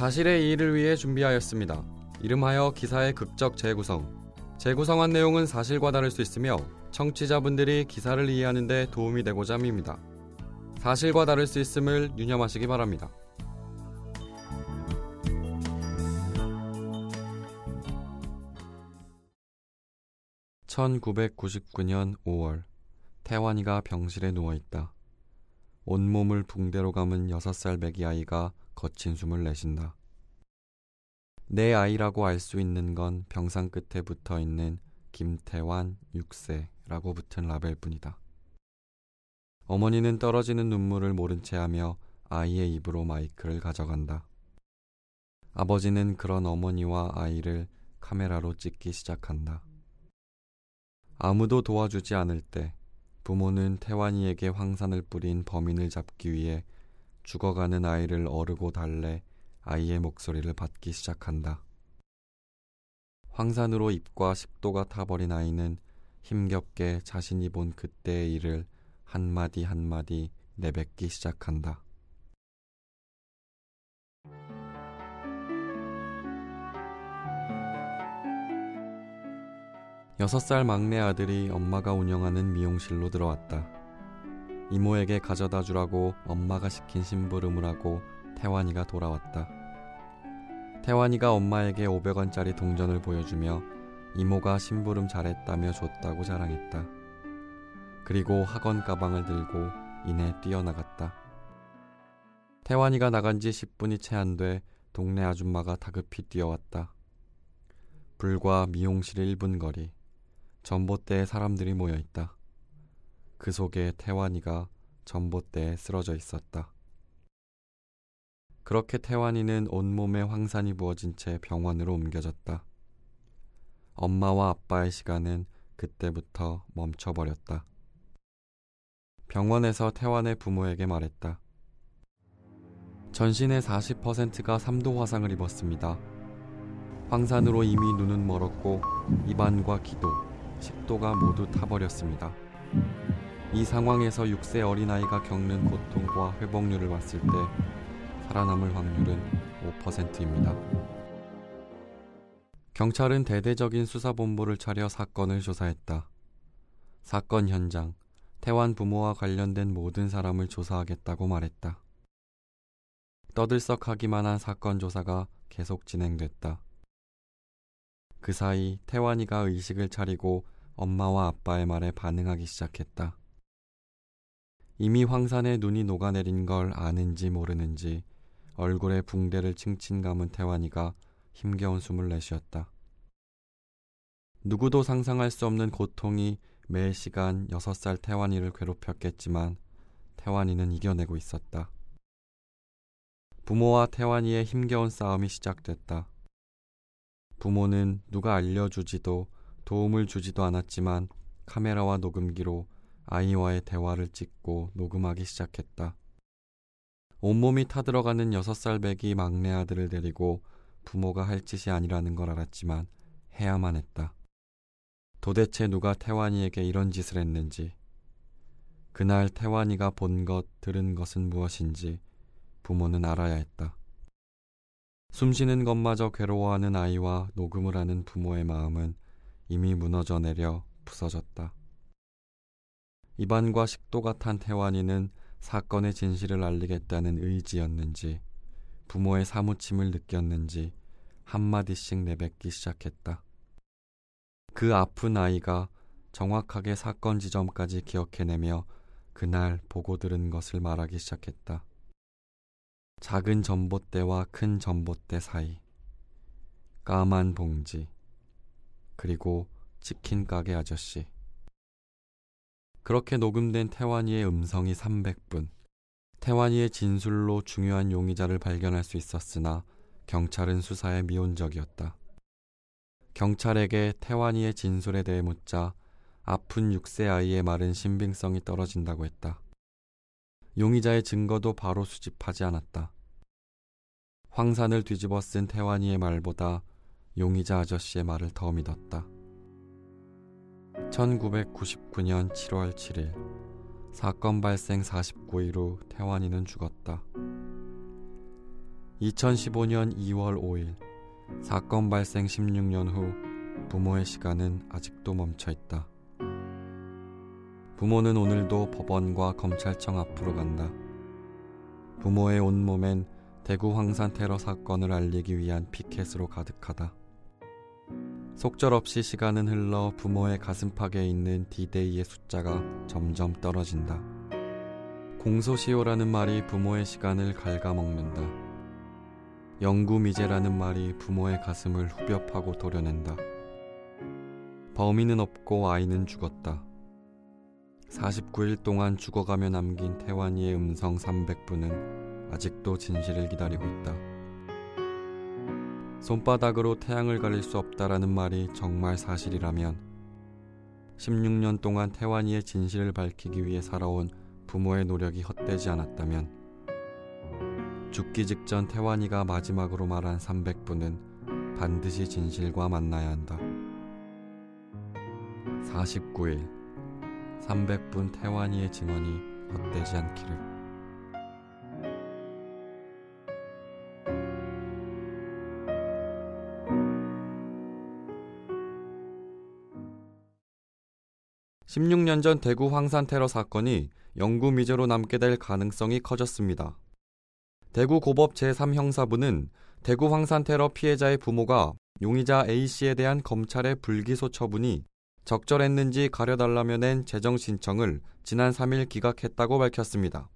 사실의 이의를 위해 준비하였습니다. 이름하여 기사의 극적 재구성. 재구성한 내용은 사실과 다를 수 있으며 청취자분들이 기사를 이해하는 데 도움이 되고자 합니다. 사실과 다를 수 있음을 유념하시기 바랍니다. (1999년 5월) 태환이가 병실에 누워있다. 온몸을 붕대로 감은 6살 매기 아이가 거친 숨을 내쉰다. 내 아이라고 알 수 있는 건 병상 끝에 붙어 있는 김태환 6세라고 붙은 라벨 뿐이다. 어머니는 떨어지는 눈물을 모른 채 하며 아이의 입으로 마이크를 가져간다. 아버지는 그런 어머니와 아이를 카메라로 찍기 시작한다. 아무도 도와주지 않을 때 부모는 태환이에게 황산을 뿌린 범인을 잡기 위해 죽어가는 아이를 어르고 달래 아이의 목소리를 받기 시작한다. 황산으로 입과 식도가 타버린 아이는 힘겹게 자신이 본 그때의 일을 한마디 한마디 내뱉기 시작한다. 여섯 살 막내 아들이 엄마가 운영하는 미용실로 들어왔다. 이모에게 가져다 주라고 엄마가 시킨 심부름을 하고 태환이가 돌아왔다. 태환이가 엄마에게 500원짜리 동전을 보여주며 이모가 심부름 잘했다며 줬다고 자랑했다. 그리고 학원 가방을 들고 이내 뛰어나갔다. 태환이가 나간 지 10분이 채 안 돼 동네 아줌마가 다급히 뛰어왔다. 불과 미용실 1분 거리. 전봇대에 사람들이 모여 있다. 그 속에 태환이가 전봇대에 쓰러져 있었다. 그렇게 태환이는 온몸에 황산이 부어진 채 병원으로 옮겨졌다. 엄마와 아빠의 시간은 그때부터 멈춰버렸다. 병원에서 태환의 부모에게 말했다. 전신의 40%가 3도 화상을 입었습니다. 황산으로 이미 눈은 멀었고 입안과 기도, 식도가 모두 타버렸습니다. 이 상황에서 6세 어린아이가 겪는 고통과 회복률을 봤을 때 살아남을 확률은 5%입니다. 경찰은 대대적인 수사본부를 차려 사건을 조사했다. 사건 현장, 태환 부모와 관련된 모든 사람을 조사하겠다고 말했다. 떠들썩하기만 한 사건 조사가 계속 진행됐다. 그 사이 태환이가 의식을 차리고 엄마와 아빠의 말에 반응하기 시작했다. 이미 황산에 눈이 녹아내린 걸 아는지 모르는지 얼굴에 붕대를 칭칭 감은 태환이가 힘겨운 숨을 내쉬었다. 누구도 상상할 수 없는 고통이 매 시간 6살 태환이를 괴롭혔겠지만 태환이는 이겨내고 있었다. 부모와 태환이의 힘겨운 싸움이 시작됐다. 부모는 누가 알려주지도 도움을 주지도 않았지만 카메라와 녹음기로 아이와의 대화를 찍고 녹음하기 시작했다. 온몸이 타들어가는 여섯 살 배기 막내 아들을 데리고 부모가 할 짓이 아니라는 걸 알았지만 해야만 했다. 도대체 누가 태환이에게 이런 짓을 했는지, 그날 태환이가 본 것, 들은 것은 무엇인지 부모는 알아야 했다. 숨 쉬는 것마저 괴로워하는 아이와 녹음을 하는 부모의 마음은 이미 무너져 내려 부서졌다. 입안과 식도가 탄 태환이는 사건의 진실을 알리겠다는 의지였는지 부모의 사무침을 느꼈는지 한마디씩 내뱉기 시작했다. 그 아픈 아이가 정확하게 사건 지점까지 기억해내며 그날 보고 들은 것을 말하기 시작했다. 작은 전봇대와 큰 전봇대 사이, 까만 봉지, 그리고 치킨 가게 아저씨. 그렇게 녹음된 태환이의 음성이 300분. 태환이의 진술로 중요한 용의자를 발견할 수 있었으나 경찰은 수사에 미온적이었다. 경찰에게 태환이의 진술에 대해 묻자 아픈 6세 아이의 말은 신빙성이 떨어진다고 했다. 용의자의 증거도 바로 수집하지 않았다. 황산을 뒤집어 쓴 태환이의 말보다 용의자 아저씨의 말을 더 믿었다. 1999년 7월 7일 사건 발생 49일 후 태환이는 죽었다. 2015년 2월 5일 사건 발생 16년 후 부모의 시간은 아직도 멈춰 있다. 부모는 오늘도 법원과 검찰청 앞으로 간다. 부모의 온몸엔 대구 황산 테러 사건을 알리기 위한 피켓으로 가득하다. 속절없이 시간은 흘러 부모의 가슴팍에 있는 디데이의 숫자가 점점 떨어진다. 공소시효라는 말이 부모의 시간을 갉아먹는다. 영구미제라는 말이 부모의 가슴을 후벼 파고 도려낸다. 범인은 없고 아이는 죽었다. 49일 동안 죽어가며 남긴 태완이의 음성 300분은 아직도 진실을 기다리고 있다. 손바닥으로 태양을 가릴 수 없다라는 말이 정말 사실이라면 16년 동안 태완이의 진실을 밝히기 위해 살아온 부모의 노력이 헛되지 않았다면 죽기 직전 태완이가 마지막으로 말한 300분은 반드시 진실과 만나야 한다. 49일 300분 태완이의 증언이 헛되지 않기를. (16년) 전 대구 황산 테러 사건이 영구 미제로 남게 될 가능성이 커졌습니다. 대구 고법 제3형사부는 대구 황산 테러 피해자의 부모가 용의자 A씨에 대한 검찰의 불기소 처분이 적절했는지 가려달라며 낸 재정 신청을 지난 3일 기각했다고 밝혔습니다.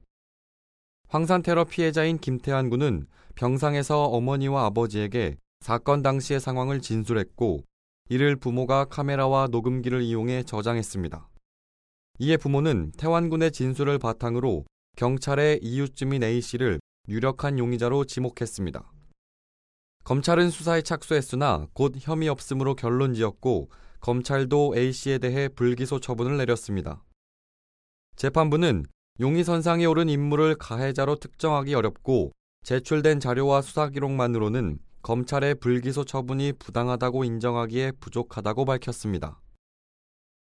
황산 테러 피해자인 김태한 군은 병상에서 어머니와 아버지에게 사건 당시의 상황을 진술했고 이를 부모가 카메라와 녹음기를 이용해 저장했습니다. 이에 부모는 태완 군의 진술을 바탕으로 경찰의 이웃주민 A씨를 유력한 용의자로 지목했습니다. 검찰은 수사에 착수했으나 곧 혐의 없음으로 결론 지었고 검찰도 A씨에 대해 불기소 처분을 내렸습니다. 재판부는 용의선상에 오른 인물을 가해자로 특정하기 어렵고 제출된 자료와 수사 기록만으로는 검찰의 불기소 처분이 부당하다고 인정하기에 부족하다고 밝혔습니다.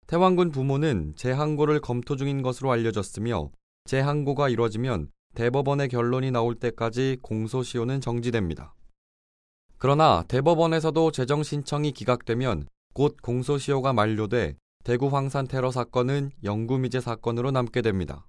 태왕군 부모는 재항고를 검토 중인 것으로 알려졌으며 재항고가 이뤄지면 대법원의 결론이 나올 때까지 공소시효는 정지됩니다. 그러나 대법원에서도 재정 신청이 기각되면 곧 공소시효가 만료돼 대구 황산 테러 사건은 영구미제 사건으로 남게 됩니다.